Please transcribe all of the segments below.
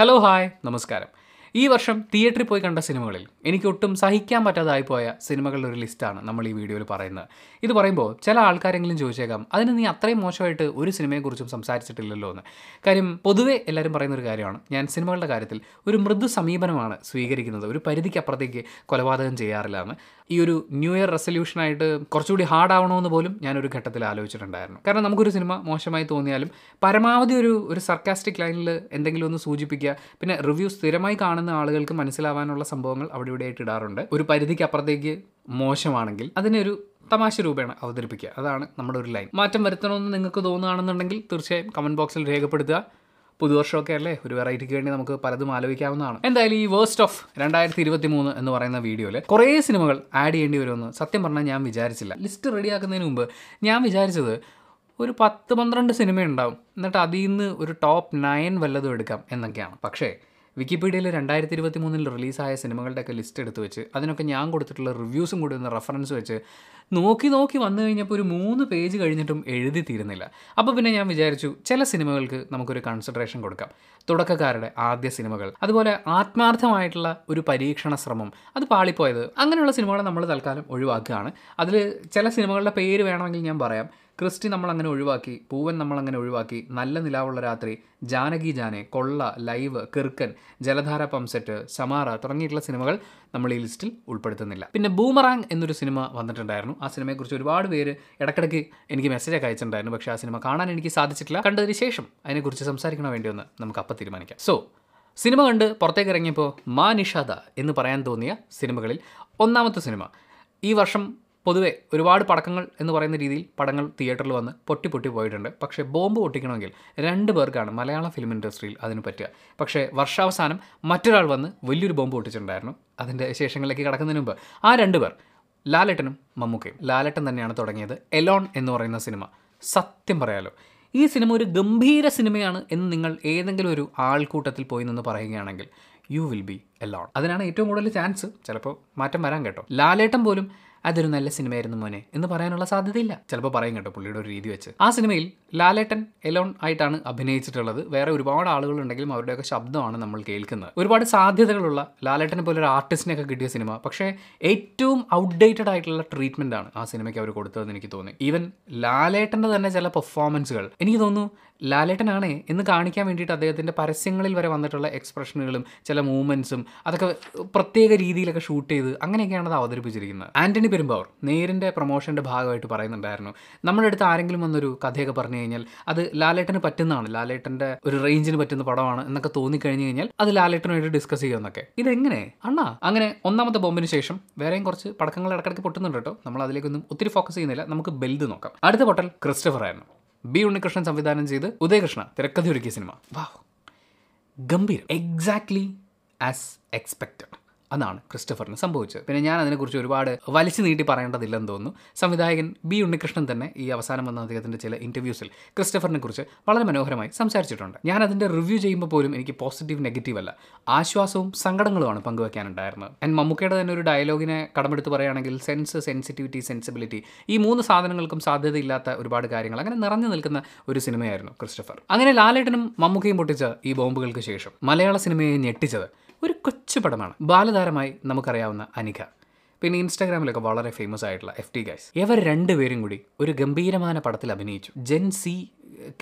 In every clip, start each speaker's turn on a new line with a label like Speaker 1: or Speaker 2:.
Speaker 1: Hello hi നമസ്കാരം. ഈ വർഷം തിയേറ്ററിൽ പോയി കണ്ട സിനിമകളിൽ എനിക്ക് ഒട്ടും സഹിക്കാൻ പറ്റാതായി പോയ സിനിമകളുടെ ഒരു ലിസ്റ്റാണ് നമ്മൾ ഈ വീഡിയോയിൽ പറയുന്നത്. ഇത് പറയുമ്പോൾ ചില ആൾക്കാരെങ്കിലും ചോദിച്ചേക്കാം അതിന് നീ അത്രയും മോശമായിട്ട് ഒരു സിനിമയെക്കുറിച്ചും സംസാരിച്ചിട്ടില്ലല്ലോ എന്ന്. കാര്യം പൊതുവേ എല്ലാവരും പറയുന്ന ഒരു കാര്യമാണ് ഞാൻ സിനിമകളുടെ കാര്യത്തിൽ ഒരു മൃദു സമീപനമാണ് സ്വീകരിക്കുന്നത് ഒരു പരിധിക്ക് അപ്പുറത്തേക്ക് കൊലപാതകം ചെയ്യാറില്ല എന്ന്. ഈ ഒരു ന്യൂ ഇയർ റെസൊല്യൂഷനായിട്ട് കുറച്ചുകൂടി ഹാർഡ് ആവണമെന്ന് പോലും ഞാനൊരു ഘട്ടത്തിൽ ആലോചിച്ചിട്ടുണ്ടായിരുന്നു. കാരണം നമുക്കൊരു സിനിമ മോശമായി തോന്നിയാലും പരമാവധി ഒരു ഒരു സർക്കാസ്റ്റിക് ലൈനിൽ എന്തെങ്കിലും ഒന്ന് സൂചിപ്പിക്കുക പിന്നെ റിവ്യൂ സ്ഥിരമായി കാണുന്ന ആളുകൾക്ക് മനസ്സിലാവാനുള്ള സംഭവങ്ങൾ അവിടെ ഇവിടെ ഇടാറുണ്ട്. ഒരു പരിധിക്ക് അപ്പുറത്തേക്ക് മോശമാണെങ്കിൽ അതിനൊരു തമാശ രൂപേണ അവതരിപ്പിക്കുക. അതാണ് നമ്മുടെ ഒരു ലൈൻ. മാറ്റം വരുത്തണമെന്ന് നിങ്ങൾക്ക് തോന്നുകയാണെന്നുണ്ടെങ്കിൽ തീർച്ചയായും കമന്റ് ബോക്സിൽ രേഖപ്പെടുത്തുക. പുതുവർഷമൊക്കെ അല്ലേ? ഒരു വെറൈറ്റിക്ക് വേണ്ടി നമുക്ക് പലതും ആലോചിക്കാവുന്നതാണ്. എന്തായാലും ഈ വേസ്റ്റ് ഓഫ് രണ്ടായിരത്തി ഇരുപത്തി മൂന്ന് എന്ന് പറയുന്ന വീഡിയോയിൽ കുറേ സിനിമകൾ ആഡ് ചെയ്യേണ്ടി വരുമെന്ന് സത്യം പറഞ്ഞാൽ ഞാൻ വിചാരിച്ചില്ല. ലിസ്റ്റ് റെഡിയാക്കുന്നതിന് മുമ്പ് ഞാൻ വിചാരിച്ചത് ഒരു പത്ത് പന്ത്രണ്ട് സിനിമ ഉണ്ടാവും എന്നിട്ട് അതിൽ നിന്ന് ഒരു ടോപ്പ് നയൻ വല്ലതും എടുക്കാം എന്നൊക്കെയാണ്. പക്ഷേ വിക്കിപീഡിയയിൽ രണ്ടായിരത്തി ഇരുപത്തി മൂന്നിൽ റിലീസായ സിനിമകളുടെയൊക്കെ ലിസ്റ്റ് എടുത്ത് വെച്ച് അതിനൊക്കെ ഞാൻ കൊടുത്തിട്ടുള്ള റിവ്യൂസും കൂടി ഒന്ന് റെഫറൻസ് വെച്ച് നോക്കി നോക്കി വന്നു കഴിഞ്ഞപ്പോൾ ഒരു മൂന്ന് പേജ് കഴിഞ്ഞിട്ടും എഴുതി തീരുന്നില്ല. അപ്പോൾ പിന്നെ ഞാൻ വിചാരിച്ചു ചില സിനിമകൾക്ക് നമുക്കൊരു കൺസിഡറേഷൻ കൊടുക്കാം. തുടക്കക്കാരുടെ ആദ്യ സിനിമകൾ അതുപോലെ ആത്മാർത്ഥമായിട്ടുള്ള ഒരു പരീക്ഷണ ശ്രമം അത് പാളിപ്പോയത് അങ്ങനെയുള്ള സിനിമകളെ നമ്മൾ തൽക്കാലം ഒഴിവാക്കുകയാണ്. അതിൽ ചില സിനിമകളുടെ പേര് വേണമെങ്കിൽ ഞാൻ പറയാം. ക്രിസ്റ്റി നമ്മളങ്ങനെ ഒഴിവാക്കി പൂവൻ നമ്മളങ്ങനെ ഒഴിവാക്കി നല്ല നിലാവുള്ള രാത്രി ജാനകി ജാനെ കൊള്ള ലൈവ് കിർക്കൻ ജലധാര പംസെറ്റ് സമാറ തുടങ്ങിയിട്ടുള്ള സിനിമകൾ നമ്മൾ ഈ ലിസ്റ്റിൽ ഉൾപ്പെടുത്തുന്നില്ല. പിന്നെ ബൂമറാങ് എന്നൊരു സിനിമ വന്നിട്ടുണ്ടായിരുന്നു. ആ സിനിമയെക്കുറിച്ച് ഒരുപാട് പേര് ഇടയ്ക്കിടയ്ക്ക് എനിക്ക് മെസ്സേജൊക്കെ അയച്ചിട്ടുണ്ടായിരുന്നു. പക്ഷേ ആ സിനിമ കാണാൻ എനിക്ക് സാധിച്ചിട്ടില്ല. കണ്ടതിന് ശേഷം അതിനെക്കുറിച്ച് സംസാരിക്കണോ വേണ്ടിയൊന്ന് നമുക്ക് അപ്പം തീരുമാനിക്കാം. സോ സിനിമ കണ്ട് പുറത്തേക്ക് ഇറങ്ങിയപ്പോൾ മാ നിഷാദ എന്ന് പറയാൻ തോന്നിയ സിനിമകളിൽ ഒന്നാമത്തെ സിനിമ. ഈ വർഷം പൊതുവെ ഒരുപാട് പടക്കങ്ങൾ എന്ന് പറയുന്ന രീതിയിൽ പടങ്ങൾ തിയേറ്ററിൽ വന്ന് പൊട്ടി പൊട്ടി പോയിട്ടുണ്ട്. പക്ഷേ ബോംബ് പൊട്ടിക്കണമെങ്കിൽ രണ്ട് പേർക്കാണ് മലയാള ഫിലിം ഇൻഡസ്ട്രിയിൽ അതിന് പറ്റുക. പക്ഷേ വർഷാവസാനം മറ്റൊരാൾ വന്ന് വലിയൊരു ബോംബ് പൊട്ടിച്ചിട്ടുണ്ടായിരുന്നു. അതിന്റെ ശേഷങ്ങളിലേക്ക് കടക്കുന്നതിന് മുമ്പ് ആ രണ്ട് പേർ ലാലേട്ടനും മമ്മൂക്കയും. ലാലേട്ടൻ തന്നെയാണ് തുടങ്ങിയത് എലോൺ എന്ന് പറയുന്ന സിനിമ. സത്യം പറയാലോ ഈ സിനിമ ഒരു ഗംഭീര സിനിമയാണ് എന്ന് നിങ്ങൾ ഏതെങ്കിലും ഒരു ആൾക്കൂട്ടത്തിൽ പോയി നിന്ന് പറയുകയാണെങ്കിൽ യു വിൽ ബി എലോൺ അതിനാണ് ഏറ്റവും കൂടുതൽ ചാൻസ് ചിലപ്പോൾ മാറ്റം വരാൻ കേട്ടോ. ലാലേട്ടൻ പോലും അതൊരു നല്ല സിനിമയായിരുന്നു മോനെ എന്ന് പറയാനുള്ള സാധ്യതയില്ല. ചിലപ്പോൾ പറയും കേട്ടോ പുള്ളിയുടെ ഒരു രീതി വെച്ച്. ആ സിനിമയിൽ ലാലേട്ടൻ എലോൺ ആയിട്ടാണ് അഭിനയിച്ചിട്ടുള്ളത്. വേറെ ഒരുപാട് ആളുകൾ ഉണ്ടെങ്കിലും അവരുടെയൊക്കെ ശബ്ദമാണ് നമ്മൾ കേൾക്കുന്നത്. ഒരുപാട് സാധ്യതകളുള്ള ലാലേട്ടനെ പോലെ ഒരു ആർട്ടിസ്റ്റിനെയൊക്കെ കിട്ടിയ സിനിമ. പക്ഷേ ഏറ്റവും ഔട്ട്ഡേറ്റഡ് ആയിട്ടുള്ള ട്രീറ്റ്മെന്റ് ആണ് ആ സിനിമയ്ക്ക് അവർ കൊടുത്തതെന്ന് എനിക്ക് തോന്നി. ഈവൻ ലാലേട്ടന്റെ തന്നെ ചില പെർഫോമൻസുകൾ എനിക്ക് തോന്നുന്നു ലാലേട്ടനാണേ എന്ന് കാണിക്കാൻ വേണ്ടിയിട്ട് അദ്ദേഹത്തിന്റെ പരസ്യങ്ങളിൽ വരെ വന്നിട്ടുള്ള എക്സ്പ്രഷനുകളും ചില മൂവ്മെന്റ്സും അതൊക്കെ പ്രത്യേക രീതിയിലൊക്കെ ഷൂട്ട് ചെയ്ത് അങ്ങനെയൊക്കെയാണ് അത് അവതരിപ്പിച്ചിരിക്കുന്നത്. ആന്റണി പെരുമ്പാവൂർ നേരിന്റെ പ്രൊമോഷന്റെ ഭാഗമായിട്ട് പറയുന്നുണ്ടായിരുന്നു. നമ്മുടെ അടുത്ത് ആരെങ്കിലും വന്നൊരു കഥയൊക്കെ പറഞ്ഞു കഴിഞ്ഞാൽ അത് ലാലേട്ടന് പറ്റുന്നതാണ്. ലാലേട്ടന്റെ ഒരു റേഞ്ചിന് പറ്റുന്ന പടമാണ് എന്നൊക്കെ തോന്നിക്കഴിഞ്ഞ് കഴിഞ്ഞാൽ അത് ലാലേട്ടനുമായിട്ട് ഡിസ്കസ് ചെയ്യുമെന്നൊക്കെ ഇതെങ്ങനെ? അണ്ണാ അങ്ങനെ ഒന്നാമത്തെ ബോംബിന് ശേഷം വേറെയും കുറച്ച് പടക്കങ്ങൾ ഇടക്കിടക്ക് പൊട്ടുന്നുണ്ട് കേട്ടോ. നമ്മൾ അതിലേക്കൊന്നും ഒത്തിരി ഫോക്കസ് ചെയ്യുന്നില്ല. നമുക്ക് ബെൽത് നോക്കാം. അടുത്ത പൊട്ടൽ ക്രിസ്റ്റഫർ ആയിരുന്നു. ബി ഉണ്ണികൃഷ്ണൻ സംവിധാനം ചെയ്ത് ഉദയകൃഷ്ണ തിരക്കഥ ഒരുക്കിയ സിനിമ. വാ. ഗംഭീരം. എക്സാക്ട്ലി ആസ് എക്സ്പെക്റ്റഡ് അതാണ് ക്രിസ്റ്റഫറിന് സംഭവിച്ചത്. പിന്നെ ഞാൻ അതിനെക്കുറിച്ച് ഒരുപാട് വലിച്ചു നീട്ടി പറയേണ്ടതില്ലെന്ന് തോന്നുന്നു. സംവിധായകൻ ബി ഉണ്ണികൃഷ്ണൻ തന്നെ ഈ അവസാനം വന്ന അദ്ദേഹത്തിന്റെ ചില ഇന്റർവ്യൂസിൽ ക്രിസ്റ്റഫറിനെ കുറിച്ച് വളരെ മനോഹരമായി സംസാരിച്ചിട്ടുണ്ട്. ഞാൻ അതിന്റെ റിവ്യൂ ചെയ്യുമ്പോൾ പോലും എനിക്ക് പോസിറ്റീവ് നെഗറ്റീവ് അല്ല. ആശ്വാസവും സങ്കടങ്ങളുമാണ് പങ്കുവയ്ക്കാനുണ്ടായിരുന്നത് ആൻഡ് മമ്മൂക്കയുടെ തന്നെ ഒരു ഡയലോഗിനെ കടമെടുത്ത് പറയുകയാണെങ്കിൽ സെൻസ് സെൻസിറ്റിവിറ്റി സെൻസിബിലിറ്റി ഈ മൂന്ന് സാധനങ്ങൾക്കും സാധ്യതയില്ലാത്ത ഒരുപാട് കാര്യങ്ങൾ അങ്ങനെ നിറഞ്ഞു നിൽക്കുന്ന ഒരു സിനിമയായിരുന്നു ക്രിസ്റ്റഫർ. അങ്ങനെ ലാലേട്ടനും മമ്മൂക്കയും പൊട്ടിച്ച ഈ ബോംബുകൾക്ക് ശേഷം മലയാള സിനിമയെ ഞെട്ടിച്ചത് ഒരു കൊച്ചു പടമാണ്. ബാലതാരമായി നമുക്കറിയാവുന്ന അനിക. പിന്നെ ഇൻസ്റ്റാഗ്രാമിലൊക്കെ വളരെ ഫേമസ് ആയിട്ടുള്ള എഫ് ടി ഗൈസ് ഇവർ രണ്ടുപേരും കൂടി ഒരു ഗംഭീരമായ പടത്തിൽ അഭിനയിച്ചു. ജെൻ സി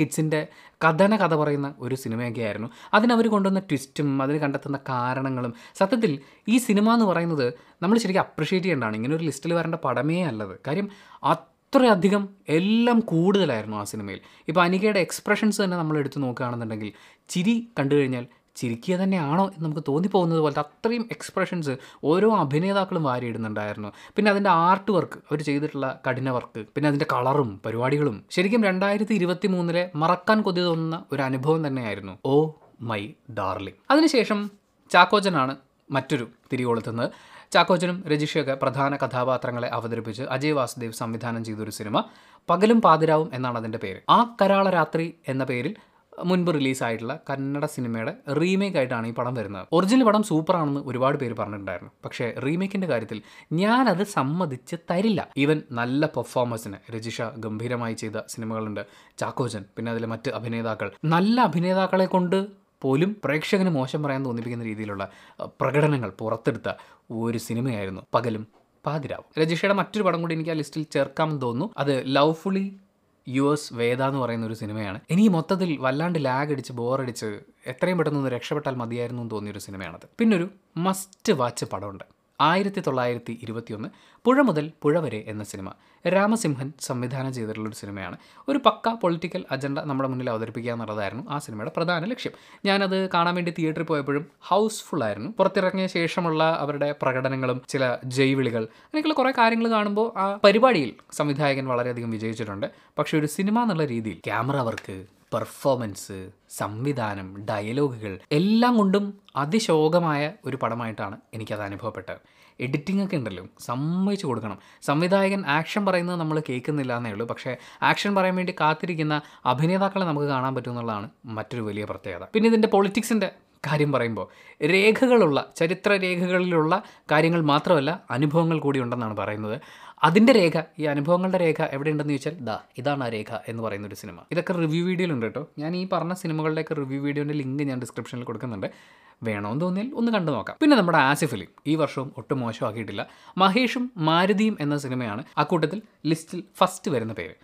Speaker 1: കിഡ്സിന്റെ കഥന കഥ പറയുന്ന ഒരു സിനിമയൊക്കെ ആയിരുന്നു. അതിനവർ കൊണ്ടുവന്ന ട്വിസ്റ്റും അതിന് കണ്ടെത്തുന്ന കാരണങ്ങളും സത്യത്തിൽ ഈ സിനിമ എന്ന് പറയുന്നത് നമ്മൾ ശരിക്കും അപ്രിഷ്യേറ്റ് ചെയ്യേണ്ടതാണ്. ഇങ്ങനെ ഒരു ലിസ്റ്റിൽ വരേണ്ട പടമേ അല്ലത്. കാര്യം അത്രയധികം എല്ലാം കൂടുതലായിരുന്നു ആ സിനിമയിൽ. ഇപ്പോൾ അനികയുടെ എക്സ്പ്രഷൻസ് തന്നെ നമ്മൾ എടുത്തു നോക്കുകയാണെന്നുണ്ടെങ്കിൽ ചിരി കണ്ടു കഴിഞ്ഞാൽ ചിരിക്കുക തന്നെയാണോ എന്ന് നമുക്ക് തോന്നിപ്പോകുന്നത് പോലത്തെ അത്രയും എക്സ്പ്രഷൻസ് ഓരോ അഭിനേതാക്കളും വാരിയിടുന്നുണ്ടായിരുന്നു. പിന്നെ അതിന്റെ ആർട്ട് വർക്ക് അവർ ചെയ്തിട്ടുള്ള കഠിന വർക്ക് പിന്നെ അതിന്റെ കളറും പരിപാടികളും. ശരിക്കും രണ്ടായിരത്തി ഇരുപത്തി മൂന്നിലെ മറക്കാൻ കൊതി തോന്നുന്ന ഒരു അനുഭവം തന്നെയായിരുന്നു. Oh my darling. അതിനുശേഷം ചാക്കോച്ചനാണ് മറ്റൊരു തിരികൊളുത്തുന്നത്. ചാക്കോച്ചനും രജിഷയൊക്കെ പ്രധാന കഥാപാത്രങ്ങളെ അവതരിപ്പിച്ച് അജയ് വാസുദേവ് സംവിധാനം ചെയ്തൊരു സിനിമ പകലും പാതിരാവും എന്നാണ് അതിന്റെ പേര്. ആ കരാള രാത്രി എന്ന പേരിൽ മുൻപ് റിലീസായിട്ടുള്ള കന്നഡ സിനിമയുടെ റീമേക്ക് ആയിട്ടാണ് ഈ പടം വരുന്നത്. ഒറിജിനൽ പടം സൂപ്പറാണെന്ന് ഒരുപാട് പേര് പറഞ്ഞിട്ടുണ്ടായിരുന്നു. പക്ഷേ റീമേക്കിന്റെ കാര്യത്തിൽ ഞാനത് സമ്മതിച്ച് തരില്ല. ഈവൻ നല്ല പെർഫോമൻസിന് രജിഷ ഗംഭീരമായി ചെയ്ത സിനിമകളുണ്ട്. ചാക്കോജൻ പിന്നെ അതിലെ മറ്റ് അഭിനേതാക്കൾ. നല്ല അഭിനേതാക്കളെ കൊണ്ട് പോലും പ്രേക്ഷകന് മോശം പറയാൻ തോന്നിപ്പിക്കുന്ന രീതിയിലുള്ള പ്രകടനങ്ങൾ പുറത്തെടുത്ത ഒരു സിനിമയായിരുന്നു പകലും പാതിരാവും. രജിഷയുടെ മറ്റൊരു പടം കൂടി എനിക്ക് ആ ലിസ്റ്റിൽ ചേർക്കാമെന്ന് തോന്നുന്നു. അത് ലവ്ഫുള്ളി യുഎസ് വേദ എന്ന് പറയുന്ന ഒരു സിനിമയാണ്. ഇനി മൊത്തത്തിൽ വല്ലാണ്ട് ലാഗ് അടിച്ച് ബോറടിച്ച് എത്രയും പെട്ടെന്ന് ഒന്ന് രക്ഷപ്പെട്ടാൽ മതിയായിരുന്നു എന്ന് തോന്നിയൊരു സിനിമയാണത്. പിന്നൊരു മസ്റ്റ് വാച്ച് പടമുണ്ട്. ആയിരത്തി തൊള്ളായിരത്തി ഇരുപത്തിയൊന്ന് പുഴ മുതൽ പുഴ വരെ എന്ന സിനിമ. രാമസിംഹൻ സംവിധാനം ചെയ്തിട്ടുള്ള ഒരു സിനിമയാണ്. ഒരു പക്ക പൊളിറ്റിക്കൽ അജണ്ട നമ്മുടെ മുന്നിൽ അവതരിപ്പിക്കുക എന്നുള്ളതായിരുന്നു ആ സിനിമയുടെ പ്രധാന ലക്ഷ്യം. ഞാനത് കാണാൻ വേണ്ടി തിയേറ്ററിൽ പോയപ്പോഴും ഹൗസ്ഫുൾ ആയിരുന്നു. പുറത്തിറങ്ങിയ ശേഷമുള്ള അവരുടെ പ്രകടനങ്ങളും ചില ജൈവിളികൾ അങ്ങനെയൊക്കെയുള്ള കുറേ കാര്യങ്ങൾ കാണുമ്പോൾ ആ പരിപാടിയിൽ സംവിധായകൻ വളരെയധികം വിജയിച്ചിട്ടുണ്ട്. പക്ഷേ ഒരു സിനിമ എന്നുള്ള രീതിയിൽ ക്യാമറ വർക്ക് പെർഫോമൻസ് സംവിധാനം ഡയലോഗുകൾ എല്ലാം കൊണ്ടും അതിശോകമായ ഒരു പടമായിട്ടാണ് എനിക്കത് അനുഭവപ്പെട്ടത്. എഡിറ്റിംഗ് ഒക്കെ ഉണ്ടല്ലോ സമ്മതിച്ചു കൊടുക്കണം. സംവിധായകൻ ആക്ഷൻ പറയുന്നത് നമ്മൾ കേൾക്കുന്നില്ല എന്നേ ഉള്ളൂ. പക്ഷേ ആക്ഷൻ പറയാൻ വേണ്ടി കാത്തിരിക്കുന്ന അഭിനേതാക്കളെ നമുക്ക് കാണാൻ പറ്റും എന്നുള്ളതാണ് മറ്റൊരു വലിയ പ്രത്യേകത. പിന്നെ ഇതിന്റെ പൊളിറ്റിക്സിന്റെ കാര്യം പറയുമ്പോൾ രേഖകളുള്ള ചരിത്ര രേഖകളിലുള്ള കാര്യങ്ങൾ മാത്രമല്ല അനുഭവങ്ങൾ കൂടി ഉണ്ടെന്നാണ് പറയുന്നത്. അതിന്റെ രേഖ ഈ അനുഭവങ്ങളുടെ രേഖ എവിടെയുണ്ടെന്ന് ചോദിച്ചാൽ ദാ ഇതാണ് ആ രേഖ എന്ന് പറയുന്ന ഒരു സിനിമ. ഇതൊക്കെ റിവ്യൂ വീഡിയോയിലുണ്ട് കേട്ടോ. ഞാൻ ഈ പറഞ്ഞ സിനിമകളുടെയൊക്കെ റിവ്യൂ വീഡിയോന്റെ ലിങ്ക് ഞാൻ ഡിസ്ക്രിപ്ഷനിൽ കൊടുക്കുന്നുണ്ട്. വേണമെന്ന് തോന്നിയാൽ ഒന്ന് കണ്ടു നോക്കാം. പിന്നെ നമ്മുടെ ആസിഫ് അലി. ഈ വർഷവും ഒട്ടും മോശമാക്കിയിട്ടില്ല. മഹേഷും മാരുതിയും എന്ന സിനിമയാണ് അക്കൂട്ടത്തിൽ ലിസ്റ്റിൽ ഫസ്റ്റ് വരുന്ന പേര്.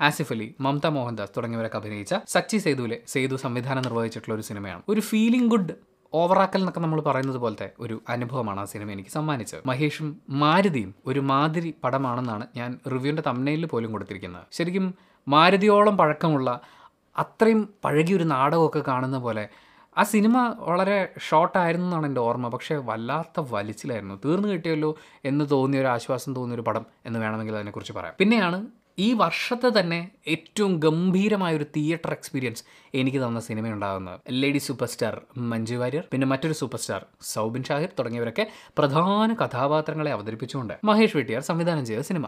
Speaker 1: ആസിഫ് അലി മമത മോഹൻദാസ് തുടങ്ങിയവരൊക്കെ അഭിനയിച്ച സച്ചി സേതുവിലെ സേതു സംവിധാനം നിർവഹിച്ചിട്ടുള്ള ഒരു സിനിമയാണ്. ഒരു ഫീലിംഗ് ഗുഡ് ഓവറാക്കൽ എന്നൊക്കെ നമ്മൾ പറയുന്നത് പോലത്തെ ഒരു അനുഭവമാണ് ആ സിനിമ എനിക്ക് സമ്മാനിച്ചത്. മഹേഷും മാരുതിയും ഒരു മാതിരി പടമാണെന്നാണ് ഞാൻ റിവ്യൂവിന്റെ തമ്മനയിൽ പോലും കൊടുത്തിരിക്കുന്നത്. ശരിക്കും മാരുതിയോളം പഴക്കമുള്ള അത്രയും പഴകിയൊരു നാടകമൊക്കെ കാണുന്ന പോലെ ആ സിനിമ വളരെ ഷോർട്ടായിരുന്നു എന്നാണ് എന്റെ ഓർമ്മ. പക്ഷേ വല്ലാത്ത വലിച്ചിലായിരുന്നു. തീർന്നു കിട്ടിയല്ലോ എന്ന് തോന്നിയ ഒരു ആശ്വാസം തോന്നിയൊരു പടം എന്ന് വേണമെങ്കിൽ അതിനെക്കുറിച്ച് പറയാം. പിന്നെയാണ് ഈ വർഷത്തെ തന്നെ ഏറ്റവും ഗംഭീരമായൊരു തിയേറ്റർ എക്സ്പീരിയൻസ് എനിക്ക് തന്ന സിനിമ ഉണ്ടാകുന്നത് lady super star Manju Warrier പിന്നെ മറ്റൊരു സൂപ്പർ സ്റ്റാർ സൗബിൻ ഷാഹിർ തുടങ്ങിയവരൊക്കെ പ്രധാന കഥാപാത്രങ്ങളെ അവതരിപ്പിച്ചുകൊണ്ട് മഹേഷ് വെട്ടിയാർ സംവിധാനം ചെയ്ത സിനിമ.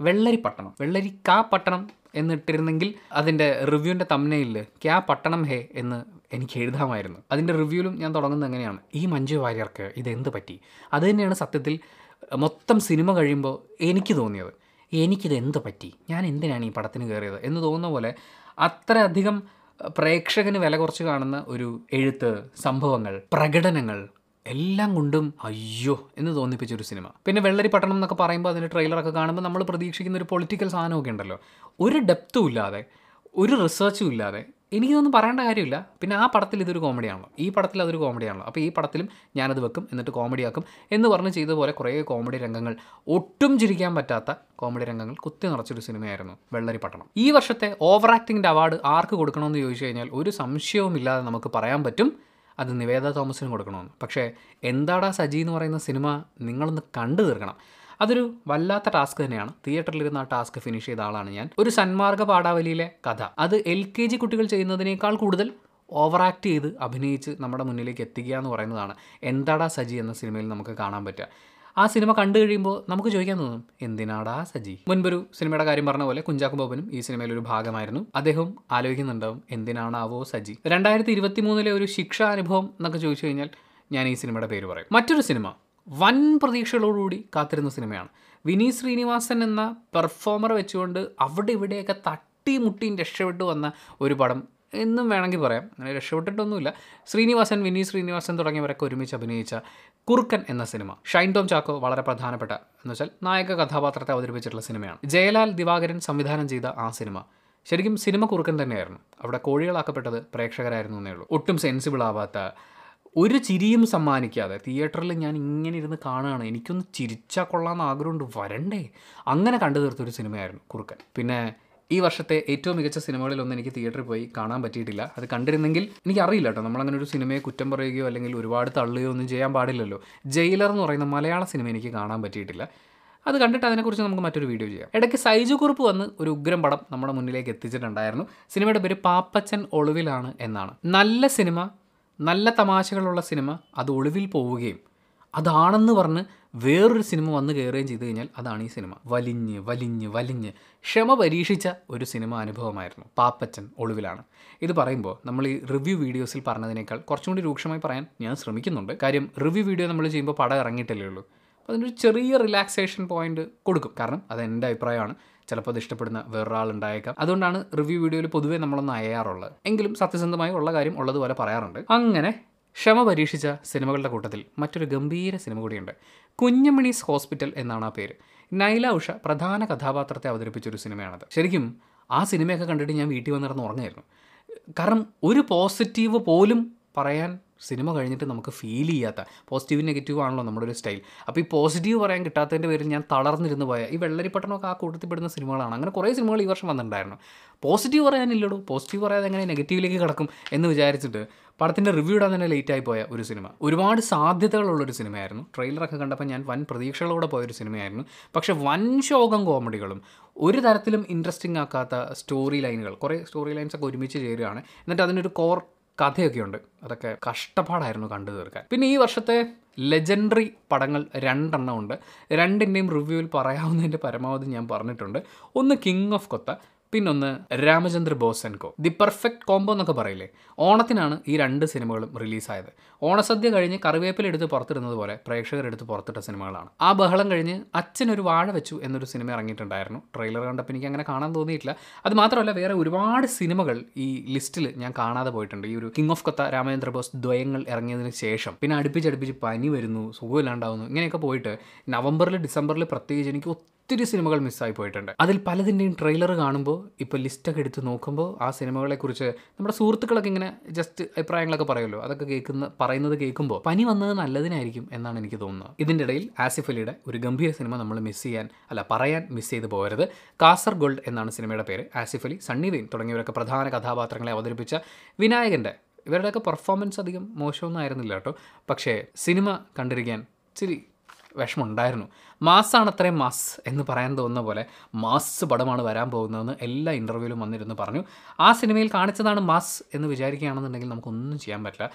Speaker 1: വെള്ളരി പട്ടണം. വെള്ളരി കാ പട്ടണം എന്നിട്ടിരുന്നെങ്കിൽ അതിന്റെ റിവ്യൂവിന്റെ തമ്മനയിൽ ക്യാ പട്ടണം ഹേ എന്ന് എനിക്ക് എഴുതാമായിരുന്നു. അതിന്റെ റിവ്യൂലും ഞാൻ തുടങ്ങുന്നത് എങ്ങനെയാണ്? ഈ മഞ്ജു വാര്യർക്ക് ഇതെന്ത് പറ്റി? അത് തന്നെയാണ് സത്യത്തിൽ മൊത്തം സിനിമ കഴിയുമ്പോൾ എനിക്ക് തോന്നിയത്. എനിക്കിത് എന്ത് പറ്റി? ഞാൻ എന്തിനാണ് ഈ പടത്തിന് കയറിയത്? എന്ന് തോന്നുന്ന പോലെ അത്രയധികം പ്രേക്ഷകന് വില കുറച്ച് കാണുന്ന ഒരു എഴുത്ത് സംഭവങ്ങൾ പ്രകടനങ്ങൾ എല്ലാം കൊണ്ടും അയ്യോ എന്ന് തോന്നിപ്പിച്ചൊരു സിനിമ. പിന്നെ വെള്ളരി പട്ടണം എന്നൊക്കെ പറയുമ്പോൾ അതിന്റെ ട്രെയിലറൊക്കെ കാണുമ്പോൾ നമ്മൾ പ്രതീക്ഷിക്കുന്ന ഒരു പൊളിറ്റിക്കൽ സാധനമൊക്കെ ഉണ്ടല്ലോ. ഒരു ഡെപ്തും ഇല്ലാതെ ഒരു റിസർച്ചും ഇല്ലാതെ എനിക്കിതൊന്നും പറയേണ്ട കാര്യമില്ല. പിന്നെ ആ പടത്തിൽ ഇതൊരു കോമഡിയാണല്ലോ. ഈ പടത്തിൽ അതൊരു കോമഡിയാണല്ലോ. അപ്പോൾ ഈ പടത്തിലും ഞാനത് വെക്കും എന്നിട്ട് കോമഡിയാക്കും എന്ന് പറഞ്ഞ് ചെയ്ത പോലെ കുറേ കോമഡി രംഗങ്ങൾ ഒട്ടും ചിരിക്കാൻ പറ്റാത്ത കോമഡി രംഗങ്ങൾ കുത്തി നിറച്ചൊരു സിനിമയായിരുന്നു വെള്ളരി പട്ടണം ഈ വർഷത്തെ ഓവർ ആക്ടിങ്ങിന്റെ അവാർഡ് ആർക്ക് കൊടുക്കണമെന്ന് ചോദിച്ചു കഴിഞ്ഞാൽ ഒരു സംശയവുമില്ലാതെ നമുക്ക് പറയാൻ പറ്റും. അത് നിവേദ തോമസിന് കൊടുക്കണമെന്ന്. പക്ഷേ എന്താടാ സജി എന്ന് പറയുന്ന സിനിമ നിങ്ങളൊന്ന് കണ്ടു തീർക്കണം. അതൊരു വല്ലാത്ത ടാസ്ക് തന്നെയാണ്. തിയേറ്ററിലിരുന്ന് ആ ടാസ്ക് ഫിനിഷ് ചെയ്ത ആളാണ് ഞാൻ. ഒരു സന്മാർഗ പാഠാവലിയിലെ കഥ. അത് എൽ കെ ജി കുട്ടികൾ ചെയ്യുന്നതിനേക്കാൾ കൂടുതൽ ഓവർ ആക്ട് ചെയ്ത് അഭിനയിച്ച് നമ്മുടെ മുന്നിലേക്ക് എത്തിക്കുക എന്ന് പറയുന്നതാണ് എന്താടാ സജി എന്ന സിനിമയിൽ നമുക്ക് കാണാൻ പറ്റുക. ആ സിനിമ കണ്ടു കഴിയുമ്പോൾ നമുക്ക് ചോദിക്കാൻ തോന്നും എന്തിനാടാ സജി? മുൻപൊരു സിനിമയുടെ കാര്യം പറഞ്ഞ പോലെ കുഞ്ചാക്കും ബോബനും ഈ സിനിമയിൽ ഒരു ഭാഗമായിരുന്നു. അദ്ദേഹം ആലോചിക്കുന്നുണ്ടാവും എന്തിനാണാവോ സജി? രണ്ടായിരത്തി ഇരുപത്തി മൂന്നിലെ ഒരു ശിക്ഷാ അനുഭവം എന്നൊക്കെ ചോദിച്ചു കഴിഞ്ഞാൽ ഞാൻ ഈ സിനിമയുടെ പേര് പറയും. മറ്റൊരു സിനിമ വൻ പ്രതീക്ഷകളോടുകൂടി കാത്തിരുന്ന സിനിമയാണ്. വിനീത് ശ്രീനിവാസൻ എന്ന പെർഫോമർ വെച്ചുകൊണ്ട് അവിടെ ഇവിടെയൊക്കെ തട്ടി മുട്ടിയും രക്ഷപ്പെട്ടു വന്ന ഒരു പടം. എന്നും വേണമെങ്കിൽ പറയാം. അങ്ങനെ രക്ഷപ്പെട്ടിട്ടൊന്നുമില്ല. ശ്രീനിവാസൻ വിനീത് ശ്രീനിവാസൻ തുടങ്ങിയവരൊക്കെ ഒരുമിച്ച് അഭിനയിച്ച കുറുക്കൻ എന്ന സിനിമ. ഷൈൻ ടോം ചാക്കോ വളരെ പ്രധാനപ്പെട്ട എന്ന് വെച്ചാൽ നായക കഥാപാത്രത്തെ അവതരിപ്പിച്ചിട്ടുള്ള സിനിമയാണ്. ജയലാൽ ദിവാകരൻ സംവിധാനം ചെയ്ത ആ സിനിമ ശരിക്കും സിനിമ കുറുക്കൻ തന്നെയായിരുന്നു. അവിടെ കോഴികളാക്കപ്പെട്ടത് പ്രേക്ഷകരായിരുന്നു എന്നേ ഉള്ളൂ. ഒട്ടും സെൻസിബിൾ ആവാത്ത ഒരു ചിരിയും സമ്മാനിക്കാതെ തിയേറ്ററിൽ ഞാൻ ഇങ്ങനെ ഇരുന്ന് കാണുകയാണ്. എനിക്കൊന്ന് ചിരിച്ചാൽ കൊള്ളാമെന്ന് ആഗ്രഹമുണ്ട്. വരണ്ടേ? അങ്ങനെ കണ്ടു തീർത്തൊരു സിനിമയായിരുന്നു കുറുക്കൻ. പിന്നെ ഈ വർഷത്തെ ഏറ്റവും മികച്ച സിനിമകളിലൊന്നും എനിക്ക് തിയേറ്ററിൽ പോയി കാണാൻ പറ്റിയിട്ടില്ല. അത് കണ്ടിരുന്നെങ്കിൽ എനിക്കറിയില്ല കേട്ടോ. നമ്മളങ്ങനെ ഒരു സിനിമയെ കുറ്റം പറയുകയോ അല്ലെങ്കിൽ ഒരുപാട് തള്ളുകയോ ഒന്നും ചെയ്യാൻ പാടില്ലല്ലോ. ജയിലർ എന്ന് പറയുന്ന മലയാള സിനിമ എനിക്ക് കാണാൻ പറ്റിയിട്ടില്ല. അത് കണ്ടിട്ട് അതിനെക്കുറിച്ച് നമുക്ക് മറ്റൊരു വീഡിയോ ചെയ്യാം. ഇടയ്ക്ക് സൈജു കുറിപ്പ് വന്ന് ഒരു ഉഗ്രം പടം നമ്മുടെ മുന്നിലേക്ക് എത്തിച്ചിട്ടുണ്ടായിരുന്നു. സിനിമയുടെ പേര് പാപ്പച്ചൻ ഒളിവിലാണ് എന്നാണ്. നല്ല സിനിമ നല്ല തമാശകളുള്ള സിനിമ അത് ഒളിവിൽ പോവുകയും അതാണെന്ന് പറഞ്ഞ് വേറൊരു സിനിമ വന്ന് കയറുകയും ചെയ്തു കഴിഞ്ഞാൽ അതാണ് ഈ സിനിമ. വലിഞ്ഞ് വലിഞ്ഞ് വലിഞ്ഞ് ക്ഷമ പരീക്ഷിച്ച ഒരു സിനിമ അനുഭവമായിരുന്നു. പാപ്പച്ചൻ ഒളിവിലാണ്. ഇത് പറയുമ്പോൾ നമ്മൾ ഈ റിവ്യൂ വീഡിയോസിൽ പറഞ്ഞതിനേക്കാൾ കുറച്ചും കൂടി രൂക്ഷമായി പറയാൻ ഞാൻ ശ്രമിക്കുന്നുണ്ട്. കാര്യം റിവ്യൂ വീഡിയോ നമ്മൾ ചെയ്യുമ്പോൾ പടം ഇറങ്ങിയിട്ടല്ലേ ഉള്ളൂ. അപ്പോൾ അതിനൊരു ചെറിയ റിലാക്സേഷൻ പോയിന്റ് കൊടുക്കും. കാരണം അത് എന്റെ അഭിപ്രായമാണ്. ചിലപ്പോൾ അത് ഇഷ്ടപ്പെടുന്ന വേറൊരാളുണ്ടായേക്കാം. അതുകൊണ്ടാണ് റിവ്യൂ വീഡിയോയിൽ പൊതുവേ നമ്മളൊന്ന് അയയാറുള്ളത്. എങ്കിലും സത്യസന്ധമായി ഉള്ള കാര്യം ഉള്ളതുപോലെ പറയാറുണ്ട്. അങ്ങനെ ക്ഷമ പരീക്ഷിച്ച സിനിമകളുടെ കൂട്ടത്തിൽ മറ്റൊരു ഗംഭീര സിനിമ കൂടിയുണ്ട്. കുഞ്ഞമണീസ് ഹോസ്പിറ്റൽ എന്നാണ് ആ പേര്. നൈല ഉഷ പ്രധാന കഥാപാത്രത്തെ അവതരിപ്പിച്ചൊരു സിനിമയാണത്. ശരിക്കും ആ സിനിമയൊക്കെ കണ്ടിട്ട് ഞാൻ വീട്ടിൽ വന്നിടന്ന് ഉറങ്ങായിരുന്നു കാരണം ഒരു പോസിറ്റീവ് പോലും പറയാൻ സിനിമ കഴിഞ്ഞിട്ട് നമുക്ക് ഫീൽ ചെയ്യാത്ത പോസിറ്റീവ് നെഗറ്റീവ് ആണല്ലോ നമ്മുടെ ഒരു സ്റ്റൈൽ അപ്പോൾ ഈ പോസിറ്റീവ് പറയാൻ കിട്ടാത്തതിന്റെ പേരിൽ ഞാൻ തളർന്നിരുന്ന് പോയ ഈ വെള്ളരിപ്പട്ടണമൊക്കെ ആ കൂട്ടത്തിൽ പെടുന്ന സിനിമകളാണ്. അങ്ങനെ കുറേ സിനിമകൾ ഈ വർഷം വന്നിട്ടുണ്ടായിരുന്നു. പോസിറ്റീവ് പറയാനില്ലടോ. പോസിറ്റീവ് പറയാതെ എങ്ങനെ നെഗറ്റീവിലേക്ക് കിടക്കും എന്ന് വിചാരിച്ചിട്ട് പടത്തിന്റെ റിവ്യൂ ഇടാൻ തന്നെ ലേറ്റ് ആയി പോയ ഒരു സിനിമ. ഒരുപാട് സാധ്യതകളുള്ള ഒരു സിനിമയായിരുന്നു. ട്രെയിലറൊക്കെ കണ്ടപ്പോൾ ഞാൻ വൻ പ്രതീക്ഷകളോടെ പോയൊരു സിനിമയായിരുന്നു. പക്ഷേ വൻ ശോകം കോമഡികളും ഒരു തരത്തിലും ഇൻട്രസ്റ്റിംഗ് ആക്കാത്ത സ്റ്റോറി ലൈനുകൾ കുറേ സ്റ്റോറി ലൈൻസ് ഒക്കെ ഒരുമിച്ച് ചേരുകയാണ്. എന്നിട്ട് അതിനൊരു കോർ കഥയൊക്കെ ഉണ്ട് അതൊക്കെ കഷ്ടപ്പാടായിരുന്നു കണ്ടു തീർക്കാൻ. പിന്നെ ഈ വർഷത്തെ ലെജൻഡറി പടങ്ങൾ രണ്ടെണ്ണം ഉണ്ട്. രണ്ടിന്റെയും റിവ്യൂവിൽ പറയാവുന്നതിന്റെ പരമാവധി ഞാൻ പറഞ്ഞിട്ടുണ്ട്. ഒന്ന് കിങ് ഓഫ് കൊത്ത പിന്നൊന്ന് Ramachandra Boss and co the perfect combo എന്നൊക്കെ പറയില്ലേ? ഓണത്തിനാണ് ഈ രണ്ട് സിനിമകളും റിലീസായത്. ഓണസദ്യ കഴിഞ്ഞ് കറിവേപ്പില എടുത്ത് പുറത്തിടുന്നത് പോലെ പ്രേക്ഷകരെടുത്ത് പുറത്തിട്ട സിനിമകളാണ്. ആ ബഹളം കഴിഞ്ഞ് അച്ഛനൊരു വാഴ വെച്ചു എന്നൊരു സിനിമ ഇറങ്ങിയിട്ടുണ്ടായിരുന്നു. ട്രെയിലർ കണ്ടപ്പോൾ എനിക്ക് അങ്ങനെ കാണാൻ തോന്നിയിട്ടില്ല. അത് മാത്രമല്ല വേറെ ഒരുപാട് സിനിമകൾ ഈ ലിസ്റ്റിൽ ഞാൻ കാണാതെ പോയിട്ടുണ്ട്. ഈ ഒരു king of Kotha Ramachandra Boss ദ്വയങ്ങൾ ഇറങ്ങിയതിന് ശേഷം. പിന്നെ അടുപ്പിച്ചടുപ്പിച്ച് പനി വരുന്നു സുഖമില്ലാണ്ടാവുന്നു ഇങ്ങനെയൊക്കെ പോയിട്ട് നവംബറിൽ ഡിസംബറിൽ പ്രത്യേകിച്ച് എനിക്ക് ഒത്തിരി സിനിമകൾ മിസ്സായി പോയിട്ടുണ്ട്. അതിൽ പലതിന്റെയും ട്രെയിലർ കാണുമ്പോൾ ഇപ്പോൾ ലിസ്റ്റൊക്കെ എടുത്ത് നോക്കുമ്പോൾ ആ സിനിമകളെക്കുറിച്ച് നമ്മുടെ സുഹൃത്തുക്കളൊക്കെ ഇങ്ങനെ ജസ്റ്റ് അഭിപ്രായങ്ങളൊക്കെ പറയുമല്ലോ. അതൊക്കെ കേൾക്കുന്ന പറയുന്നത് കേൾക്കുമ്പോൾ പനി വന്നത് നല്ലതിനായിരിക്കും എന്നാണ് എനിക്ക് തോന്നുന്നത്. ഇതിന്റെ ഇടയിൽ ആസിഫ് അലിയുടെ ഒരു ഗംഭീര സിനിമ നമ്മൾ മിസ് ചെയ്യാൻ അല്ല പറയാൻ മിസ് ചെയ്ത് പോകരുത്. കാസർഗോൾഡ് എന്നാണ് സിനിമയുടെ പേര്. ആസിഫ് അലി സണ്ണി വെയിൻ തുടങ്ങിയവരൊക്കെ പ്രധാന കഥാപാത്രങ്ങളെ അവതരിപ്പിച്ച വിനായകന്റെ ഇവരുടെയൊക്കെ പെർഫോമൻസ് അധികം മോശമൊന്നും ആയിരുന്നില്ല കേട്ടോ. പക്ഷേ സിനിമ കണ്ടിരിക്കാൻ ഇച്ചിരി വിഷമമുണ്ടായിരുന്നു. മാസ്സാണ് അത്രയും മാസ് എന്ന് പറയാൻ തോന്നുന്ന പോലെ മാസ് പടമാണ് വരാൻ പോകുന്നതെന്ന് എല്ലാ ഇന്റർവ്യൂവിലും വന്നിരുന്നു പറഞ്ഞു. ആ സിനിമയിൽ കാണിച്ചതാണ് മാസ് എന്ന് വിചാരിക്കുകയാണെന്നുണ്ടെങ്കിൽ നമുക്കൊന്നും ചെയ്യാൻ പറ്റില്ല.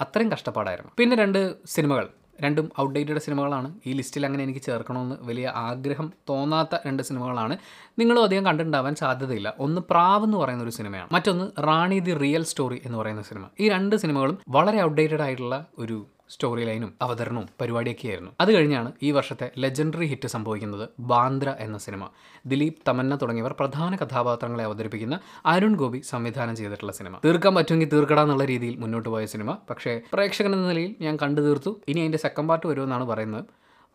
Speaker 1: അത്രയും കഷ്ടപ്പാടായിരുന്നു. പിന്നെ രണ്ട് സിനിമകൾ. രണ്ടും ഔട്ട്ഡേറ്റഡ് സിനിമകളാണ്. ഈ ലിസ്റ്റിൽ അങ്ങനെ എനിക്ക് ചേർക്കണമെന്ന് വലിയ ആഗ്രഹം തോന്നാത്ത രണ്ട് സിനിമകളാണ്. നിങ്ങളും അധികം കണ്ടിട്ടുണ്ടാവാൻ സാധ്യതയില്ല. ഒന്ന് പ്രാവ് എന്ന് പറയുന്ന ഒരു സിനിമയാണ്. മറ്റൊന്ന് റാണി ദി റിയൽ സ്റ്റോറി എന്ന് പറയുന്ന സിനിമ. ഈ രണ്ട് സിനിമകളും വളരെ ഔട്ട്ഡേറ്റഡ് ആയിട്ടുള്ള ഒരു സ്റ്റോറി ലൈനും അവതരണവും പരിപാടിയൊക്കെയായിരുന്നു. അത് കഴിഞ്ഞാണ് ഈ വർഷത്തെ ലെജൻഡറി ഹിറ്റ് സംഭവിക്കുന്നത് ബാന്ദ്ര എന്ന സിനിമ. ദിലീപ് തമന്ന തുടങ്ങിയവർ പ്രധാന കഥാപാത്രങ്ങളെ അവതരിപ്പിക്കുന്ന അരുൺ ഗോപി സംവിധാനം ചെയ്തിട്ടുള്ള സിനിമ. തീർക്കാൻ പറ്റുമെങ്കിൽ തീർക്കട എന്നുള്ള രീതിയിൽ മുന്നോട്ട് പോയ സിനിമ. പക്ഷേ പ്രേക്ഷകൻ എന്ന നിലയിൽ ഞാൻ കണ്ടു തീർത്തു. ഇനി അതിന്റെ സെക്കൻഡ് പാർട്ട് വരുമെന്നാണ് പറയുന്നത്.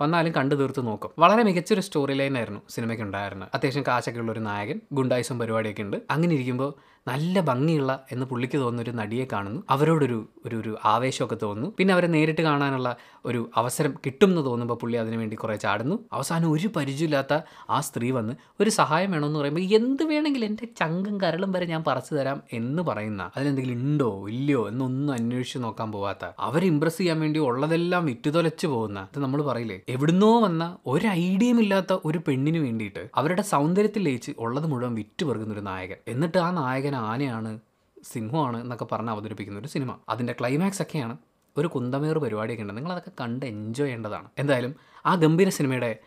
Speaker 1: വന്നാലും കണ്ടു തീർത്ത് നോക്കും. വളരെ മികച്ചൊരു സ്റ്റോറി ലൈൻ ആയിരുന്നു സിനിമയ്ക്ക് ഉണ്ടായിരുന്നത്. അത്യാവശ്യം കാശൊക്കെ ഉള്ള ഒരു നായകൻ ഗുണ്ടായിസും പരിപാടിയൊക്കെ ഉണ്ട്. അങ്ങനെ ഇരിക്കുമ്പോൾ നല്ല ഭംഗിയുള്ള എന്ന് പുള്ളിക്ക് തോന്നുന്ന ഒരു നടിയെ കാണുന്നു. അവരോടൊരു ഒരു ഒരു ആവേശമൊക്കെ തോന്നുന്നു. പിന്നെ അവരെ നേരിട്ട് കാണാനുള്ള ഒരു അവസരം കിട്ടും എന്ന് തോന്നുമ്പോൾ പുള്ളി അതിനുവേണ്ടി കുറേ ചാടുന്നു. അവസാനം ഒരു പരിചയമില്ലാത്ത ആ സ്ത്രീ വന്ന് ഒരു സഹായം വേണമെന്ന് പറയുമ്പോൾ എന്ത് വേണമെങ്കിലും എന്റെ ചങ്കും കരളും വരെ ഞാൻ പറിച്ചു തരാം എന്ന് പറയുന്ന അതിലെന്തെങ്കിലും ഉണ്ടോ ഇല്ലയോ എന്നൊന്നും അന്വേഷിച്ച് നോക്കാൻ പോവാത്ത അവരെ ഇമ്പ്രസ് ചെയ്യാൻ വേണ്ടി ഉള്ളതെല്ലാം വിറ്റുതൊലച്ച് പോകുന്ന ഇത് നമ്മൾ പറയില്ലേ? എവിടുന്നോ വന്ന ഒരു ഐഡിയയും ഇല്ലാത്ത ഒരു പെണ്ണിന് വേണ്ടിയിട്ട് അവരുടെ സൗന്ദര്യത്തിൽ ലയിച്ച് ഉള്ളത് മുഴുവൻ വിറ്റ് പെറുകുന്ന ഒരു നായകൻ. എന്നിട്ട് ആ നായകൻ ആനയാണ് സിംഹമാണ് എന്നൊക്കെ പറഞ്ഞ് അവതരിപ്പിക്കുന്ന ഒരു സിനിമ. അതിന്റെ ക്ലൈമാക്സ് ഒക്കെയാണ് ഒരു കുന്തമേർ പരിപാടിയൊക്കെ ഉണ്ട്. നിങ്ങളതൊക്കെ കണ്ട് എൻജോയ് ചെയ്യേണ്ടതാണ്. എന്തായാലും ആ ഗംഭീര സിനിമയുടെ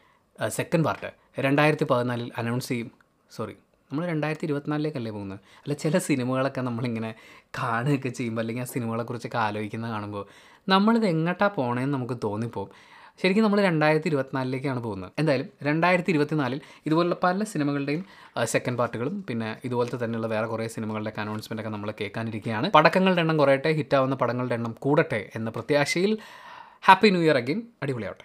Speaker 1: സെക്കൻഡ് പാർട്ട് രണ്ടായിരത്തി പതിനാലിൽ അനൗൺസ് ചെയ്യും. സോറി നമ്മൾ രണ്ടായിരത്തി ഇരുപത്തിനാലിലേക്കല്ലേ പോകുന്നത്? അല്ല ചില സിനിമകളൊക്കെ നമ്മളിങ്ങനെ കാണുകയൊക്കെ ചെയ്യുമ്പോൾ അല്ലെങ്കിൽ ആ സിനിമകളെക്കുറിച്ചൊക്കെ ആലോചിക്കുന്നത് കാണുമ്പോൾ നമ്മളിത് എങ്ങോട്ടാണ് പോണേന്ന് നമുക്ക് തോന്നിപ്പോവും. ശരിക്കും നമ്മൾ രണ്ടായിരത്തി ഇരുപത്തിനാലിലേക്കാണ് പോകുന്നത്. എന്തായാലും രണ്ടായിരത്തി ഇരുപത്തിനാലിൽ ഇതുപോലുള്ള പല സിനിമകളുടെയും സെക്കൻഡ് പാർട്ടുകളും പിന്നെ ഇതുപോലത്തെ തന്നെയുള്ള വേറെ കുറേ സിനിമകളുടെ അനൗൺസ്മെന്റ് ഒക്കെ നമ്മൾ കേൾക്കാനിരിക്കുകയാണ് പടക്കങ്ങളുടെ എണ്ണം കുറയട്ടെ ഹിറ്റാവുന്ന പടങ്ങളുടെ എണ്ണം കൂടട്ടെ എന്ന പ്രത്യാശയിൽ ഹാപ്പി ന്യൂ ഇയർ അഗെയിൻ അടിപൊളിയാവട്ടെ.